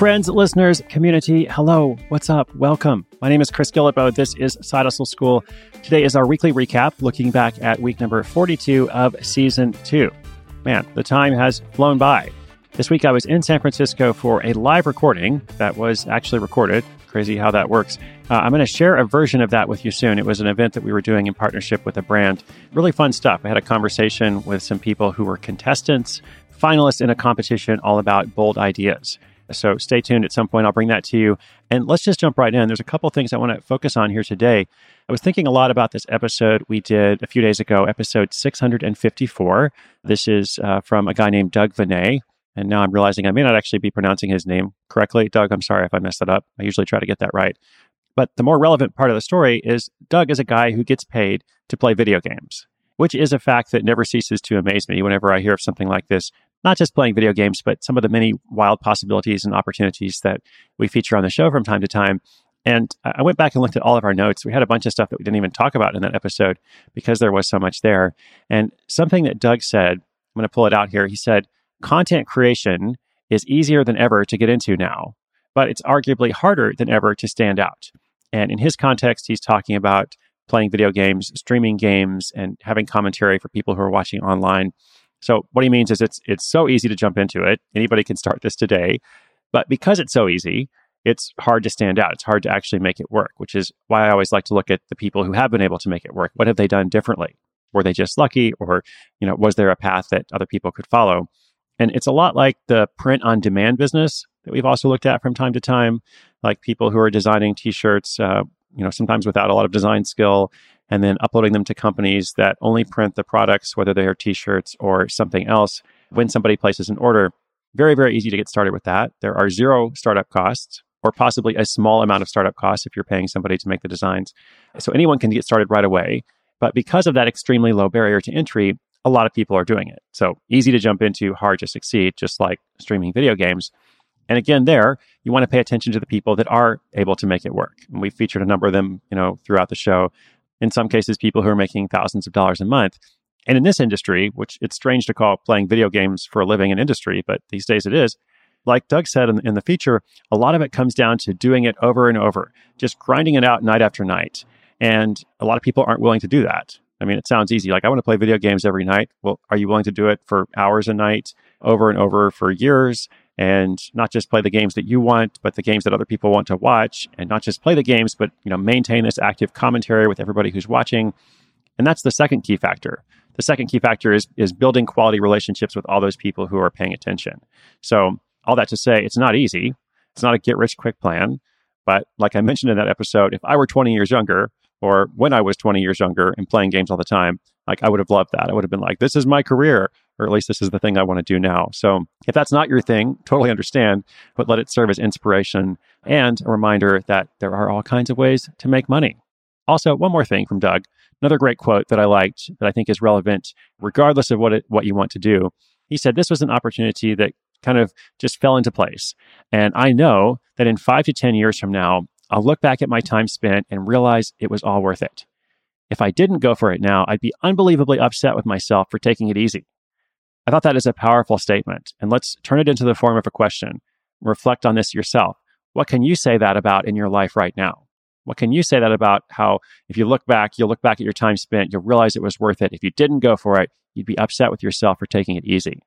Friends, listeners, community, hello, what's up? Welcome. My name is Chris Guillebeau. This is Side Hustle School. Today is our weekly recap, looking back at week number 42 of season two. Man, the time has flown by. This week I was in San Francisco for a live recording that was actually recorded. Crazy how that works. Uh, I'm going to share a version of that with you soon. It was an event that we were doing in partnership with a brand. Really fun stuff. I had a conversation with some people who were contestants, finalists in a competition all about bold ideas. So stay tuned. At some point, I'll bring that to you. And let's just jump right in. There's a couple things I want to focus on here today. I was thinking a lot about this episode we did a few days ago, episode 654. This is uh, from a guy named Doug Vannet. And now I'm realizing I may not actually be pronouncing his name correctly. Doug, I'm sorry if I messed that up. I usually try to get that right. But the more relevant part of the story is Doug is a guy who gets paid to play video games, which is a fact that never ceases to amaze me whenever I hear of something like this not just playing video games, but some of the many wild possibilities and opportunities that we feature on the show from time to time. And I went back and looked at all of our notes. We had a bunch of stuff that we didn't even talk about in that episode because there was so much there. And something that Doug said, I'm going to pull it out here. He said, content creation is easier than ever to get into now, but it's arguably harder than ever to stand out. And in his context, he's talking about playing video games, streaming games, and having commentary for people who are watching online. So what he means is it's it's so easy to jump into it. Anybody can start this today. But because it's so easy, it's hard to stand out. It's hard to actually make it work, which is why I always like to look at the people who have been able to make it work. What have they done differently? Were they just lucky or, you know, was there a path that other people could follow? And it's a lot like the print on demand business that we've also looked at from time to time, like people who are designing t-shirts, uh, you know, sometimes without a lot of design skill and then uploading them to companies that only print the products, whether they are t shirts or something else, when somebody places an order. Very, very easy to get started with that. There are zero startup costs or possibly a small amount of startup costs if you're paying somebody to make the designs. So anyone can get started right away. But because of that extremely low barrier to entry, a lot of people are doing it. So easy to jump into, hard to succeed, just like streaming video games. And again, there you want to pay attention to the people that are able to make it work. And we've featured a number of them, you know, throughout the show in some cases, people who are making thousands of dollars a month. And in this industry, which it's strange to call playing video games for a living an industry, but these days it is, like Doug said in, in the feature, a lot of it comes down to doing it over and over, just grinding it out night after night. And a lot of people aren't willing to do that. I mean, it sounds easy. Like, I want to play video games every night. Well, are you willing to do it for hours a night, over and over for years? And not just play the games that you want, but the games that other people want to watch, and not just play the games, but you know maintain this active commentary with everybody who's watching. And that's the second key factor. The second key factor is is building quality relationships with all those people who are paying attention. So all that to say, it's not easy. It's not a get rich quick plan. But like I mentioned in that episode, if I were 20 years younger, or when I was 20 years younger and playing games all the time, like I would have loved that. I would have been like, this is my career or at least this is the thing I want to do now. So if that's not your thing, totally understand, but let it serve as inspiration and a reminder that there are all kinds of ways to make money. Also, one more thing from Doug, another great quote that I liked that I think is relevant regardless of what it, what you want to do. He said this was an opportunity that kind of just fell into place. And I know that in 5 to 10 years from now, I'll look back at my time spent and realize it was all worth it. If I didn't go for it now, I'd be unbelievably upset with myself for taking it easy. I thought that is a powerful statement. And let's turn it into the form of a question. Reflect on this yourself. What can you say that about in your life right now? What can you say that about how, if you look back, you'll look back at your time spent, you'll realize it was worth it. If you didn't go for it, you'd be upset with yourself for taking it easy.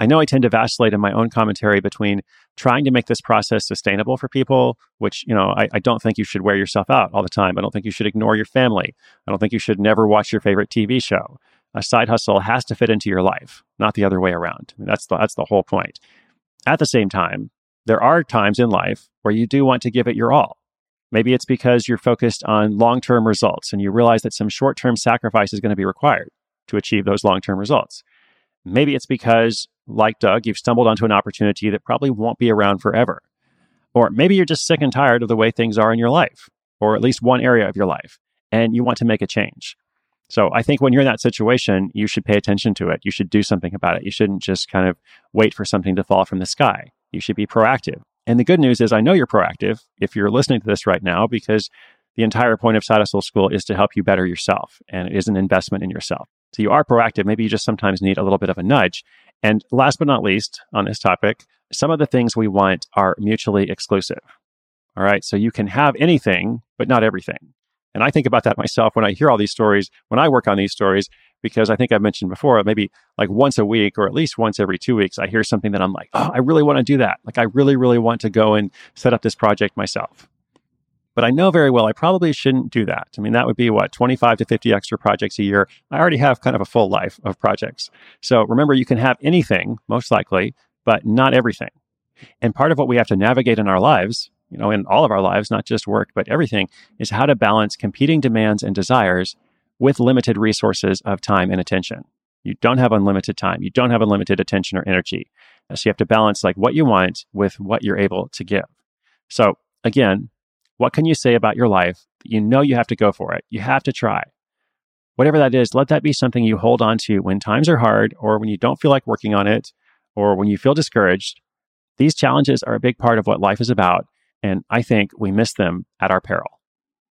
I know I tend to vacillate in my own commentary between trying to make this process sustainable for people, which, you know, I, I, don't think you should wear yourself out all the time. I don't think you should ignore your family. I don't think you should never watch your favorite TV show a side hustle has to fit into your life, not the other way around. I mean, that's the, that's the whole point. At the same time, there are times in life where you do want to give it your all. Maybe it's because you're focused on long term results and you realize that some short term sacrifice is going to be required to achieve those long term results. Maybe it's because, like Doug, you've stumbled onto an opportunity that probably won't be around forever. Or maybe you're just sick and tired of the way things are in your life, or at least one area of your life, and you want to make a change. So I think when you're in that situation, you should pay attention to it. You should do something about it. You shouldn't just kind of wait for something to fall from the sky. You should be proactive. And the good news is, I know you're proactive if you're listening to this right now, because the entire point of Side Hustle School is to help you better yourself, and it is an investment in yourself. So you are proactive. Maybe you just sometimes need a little bit of a nudge. And last but not least on this topic, some of the things we want are mutually exclusive. All right. So you can have anything, but not everything. And I think about that myself when I hear all these stories, when I work on these stories, because I think I've mentioned before, maybe like once a week or at least once every two weeks, I hear something that I'm like, oh, I really want to do that. Like, I really, really want to go and set up this project myself. But I know very well I probably shouldn't do that. I mean, that would be what, 25 to 50 extra projects a year. I already have kind of a full life of projects. So remember, you can have anything, most likely, but not everything. And part of what we have to navigate in our lives you know, in all of our lives, not just work, but everything, is how to balance competing demands and desires with limited resources of time and attention. You don't have unlimited time. You don't have unlimited attention or energy. So you have to balance like what you want with what you're able to give. So again, what can you say about your life? that You know you have to go for it. You have to try. Whatever that is, let that be something you hold on to when times are hard or when you don't feel like working on it or when you feel discouraged. These challenges are a big part of what life is about. And I think we miss them at our peril.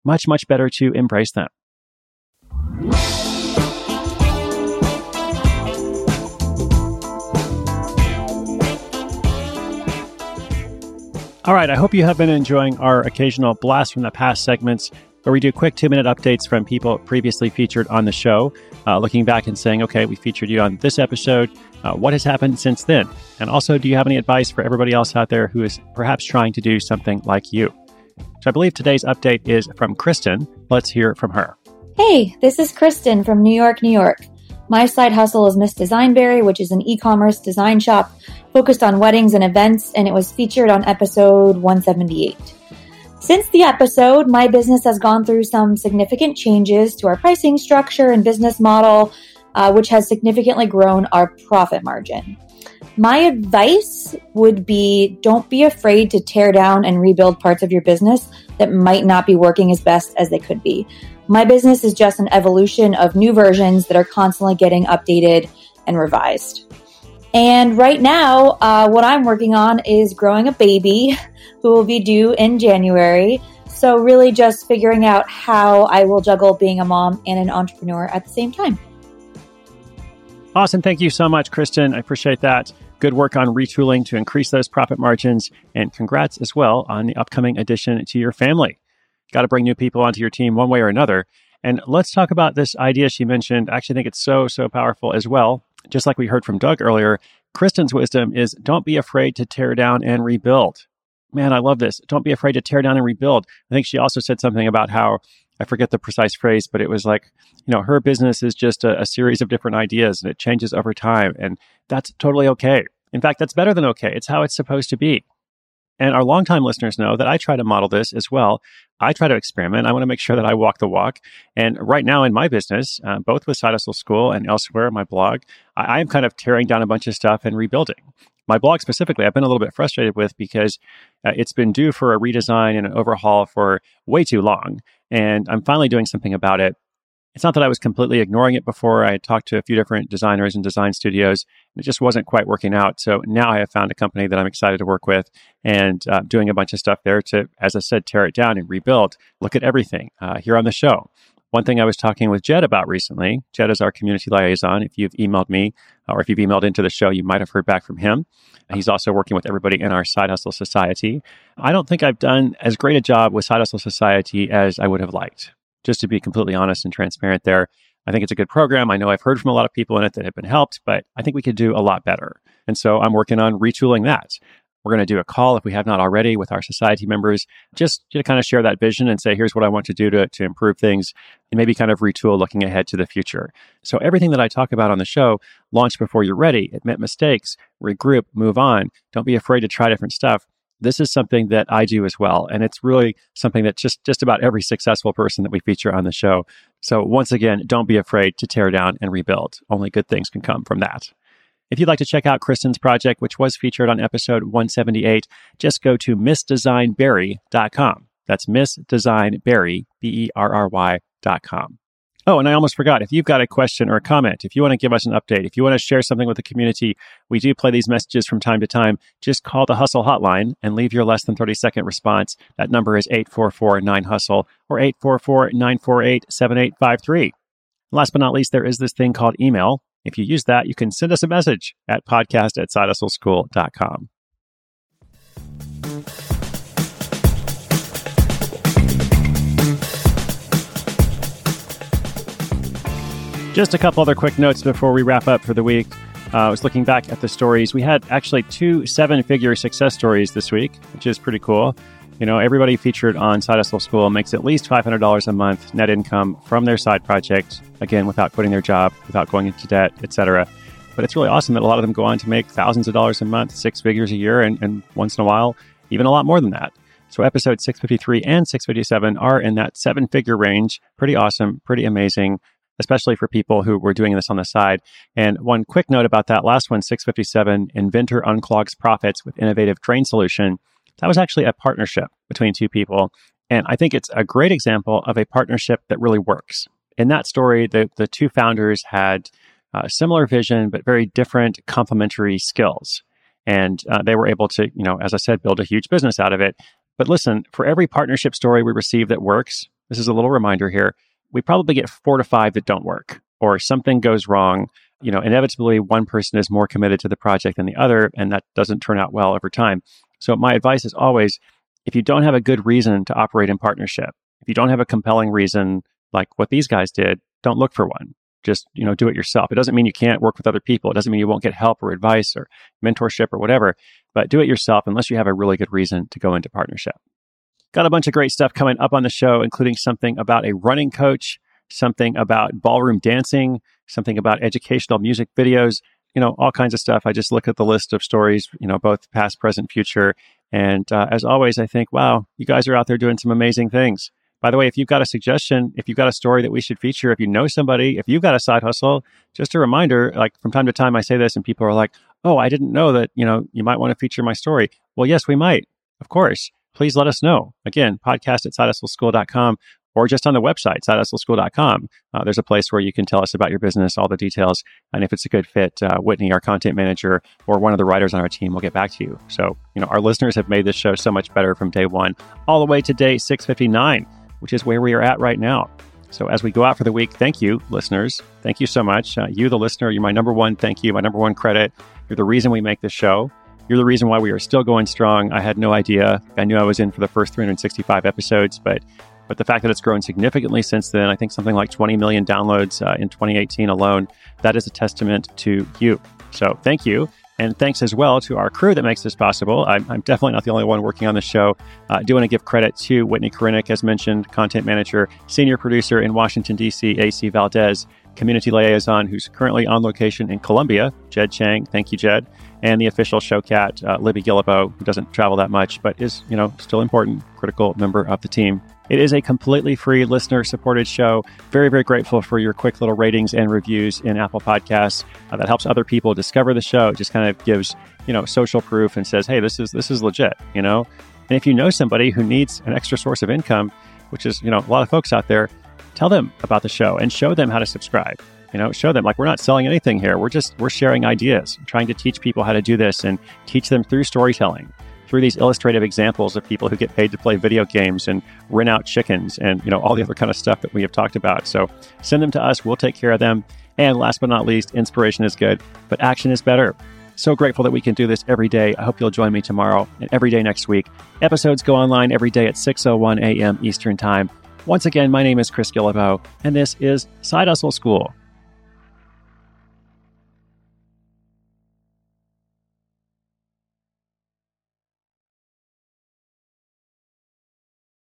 Much, much better to embrace them. All right, I hope you have been enjoying our occasional blast from the past segments where we do quick two minute updates from people previously featured on the show, uh, looking back and saying, okay, we featured you on this episode. Uh, what has happened since then? And also, do you have any advice for everybody else out there who is perhaps trying to do something like you? So I believe today's update is from Kristen. Let's hear from her. Hey, this is Kristen from New York, New York. My side hustle is Miss Designberry, which is an e-commerce design shop focused on weddings and events, and it was featured on episode 178. Since the episode, my business has gone through some significant changes to our pricing structure and business model, uh, which has significantly grown our profit margin. My advice would be don't be afraid to tear down and rebuild parts of your business that might not be working as best as they could be. My business is just an evolution of new versions that are constantly getting updated and revised. And right now, uh, what I'm working on is growing a baby who will be due in January. So, really, just figuring out how I will juggle being a mom and an entrepreneur at the same time. Awesome. Thank you so much, Kristen. I appreciate that. Good work on retooling to increase those profit margins. And congrats as well on the upcoming addition to your family. Got to bring new people onto your team one way or another. And let's talk about this idea she mentioned. I actually think it's so, so powerful as well. Just like we heard from Doug earlier, Kristen's wisdom is don't be afraid to tear down and rebuild. Man, I love this. Don't be afraid to tear down and rebuild. I think she also said something about how I forget the precise phrase, but it was like, you know, her business is just a, a, series of different ideas and it changes over time. And that's totally okay. In fact, that's better than okay. It's how it's supposed to be. And our longtime listeners know that I try to model this as well. I try to experiment. I want to make sure that I walk the walk. And right now in my business, uh, both with Side Hustle School and elsewhere my blog, I am kind of tearing down a bunch of stuff and rebuilding. My blog specifically, I've been a little bit frustrated with because uh, it's been due for a redesign and an overhaul for way too long. And I'm finally doing something about it. It's not that I was completely ignoring it before. I talked to a few different designers and design studios, and it just wasn't quite working out. So now I have found a company that I'm excited to work with and uh, doing a bunch of stuff there to, as I said, tear it down and rebuild. Look at everything uh, here on the show. One thing I was talking with Jed about recently, Jed is our community liaison. If you've emailed me or if you've emailed into the show, you might have heard back from him. He's also working with everybody in our Side Hustle Society. I don't think I've done as great a job with Side Hustle Society as I would have liked just to be completely honest and transparent there. I think it's a good program. I know I've heard from a lot of people in it that have been helped, but I think we could do a lot better. And so I'm working on retooling that. We're going to do a call if we have not already with our society members, just to kind of share that vision and say, here's what I want to do to, to improve things and maybe kind of retool looking ahead to the future. So everything that I talk about on the show, launch before you're ready, admit mistakes, regroup, move on. Don't be afraid to try different stuff this is something that I do as well. And it's really something that just, just about every successful person that we feature on the show. So once again, don't be afraid to tear down and rebuild. Only good things can come from that. If you'd like to check out Kristen's project, which was featured on episode 178, just go to missdesignberry.com. That's missdesignberry, B-E-R-R-Y.com. Oh, and I almost forgot. If you've got a question or a comment, if you want to give us an update, if you want to share something with the community, we do play these messages from time to time. Just call the Hustle Hotline and leave your less than 30 second response. That number is 844 9 Hustle or 844 948 7853. Last but not least, there is this thing called email. If you use that, you can send us a message at podcast at sidehustleschool.com. Just a couple other quick notes before we wrap up for the week. Uh, I was looking back at the stories. We had actually two seven figure success stories this week, which is pretty cool. You know, everybody featured on Side Hustle School makes at least $500 a month net income from their side project, again, without quitting their job, without going into debt, etc. But it's really awesome that a lot of them go on to make thousands of dollars a month, six figures a year, and, and once in a while, even a lot more than that. So episode 653 and 657 are in that seven figure range. Pretty awesome, pretty amazing especially for people who were doing this on the side. And one quick note about that last one, 657, Inventor Unclogs Profits with Innovative Drain Solution. That was actually a partnership between two people. And I think it's a great example of a partnership that really works. In that story, the, the two founders had a similar vision, but very different complementary skills. And uh, they were able to, you know, as I said, build a huge business out of it. But listen, for every partnership story we receive that works, this is a little reminder here we probably get four to five that don't work or something goes wrong. You know, inevitably one person is more committed to the project than the other, and that doesn't turn out well over time. So my advice is always, if you don't have a good reason to operate in partnership, if you don't have a compelling reason like what these guys did, don't look for one. Just, you know, do it yourself. It doesn't mean you can't work with other people. It doesn't mean you won't get help or advice or mentorship or whatever, but do it yourself unless you have a really good reason to go into partnership. Got a bunch of great stuff coming up on the show, including something about a running coach, something about ballroom dancing, something about educational music videos, you know, all kinds of stuff. I just look at the list of stories, you know, both past, present, future. And uh, as always, I think, wow, you guys are out there doing some amazing things. By the way, if you've got a suggestion, if you've got a story that we should feature, if you know somebody, if you've got a side hustle, just a reminder, like from time to time I say this and people are like, oh, I didn't know that, you know, you might want to feature my story. Well, yes, we might, of course please let us know. Again, podcast at sidehustleschool.com or just on the website, sidehustleschool.com. Uh, there's a place where you can tell us about your business, all the details. And if it's a good fit, uh, Whitney, our content manager, or one of the writers on our team will get back to you. So, you know, our listeners have made this show so much better from day one all the way to day 659, which is where we are at right now. So, as we go out for the week, thank you, listeners. Thank you so much. Uh, you, the listener, you're my number one thank you, my number one credit. You're the reason we make this show. You're the reason why we are still going strong. I had no idea. I knew I was in for the first 365 episodes, but but the fact that it's grown significantly since then, I think something like 20 million downloads uh, in 2018 alone, that is a testament to you. So thank you. And thanks as well to our crew that makes this possible. I'm, I'm definitely not the only one working on the show. Uh, I do want to give credit to Whitney Korinek, as mentioned, content manager, senior producer in Washington, D.C., AC Valdez, community liaison who's currently on location in Colombia, Jed Chang. Thank you, Jed. And the official show cat, uh, Libby Guillebeau, who doesn't travel that much, but is, you know, still important, critical member of the team. It is a completely free listener supported show. Very, very grateful for your quick little ratings and reviews in Apple Podcasts. Uh, that helps other people discover the show. It just kind of gives, you know, social proof and says, hey, this is this is legit, you know? And if you know somebody who needs an extra source of income, which is, you know, a lot of folks out there, tell them about the show and show them how to subscribe. You know, show them like we're not selling anything here. We're just we're sharing ideas, trying to teach people how to do this and teach them through storytelling, through these illustrative examples of people who get paid to play video games and rent out chickens and you know all the other kind of stuff that we have talked about. So send them to us. We'll take care of them. And last but not least, inspiration is good, but action is better. So grateful that we can do this every day. I hope you'll join me tomorrow and every day next week. Episodes go online every day at 6:01 a.m. Eastern Time. Once again, my name is Chris Guillebeau, and this is Side Hustle School.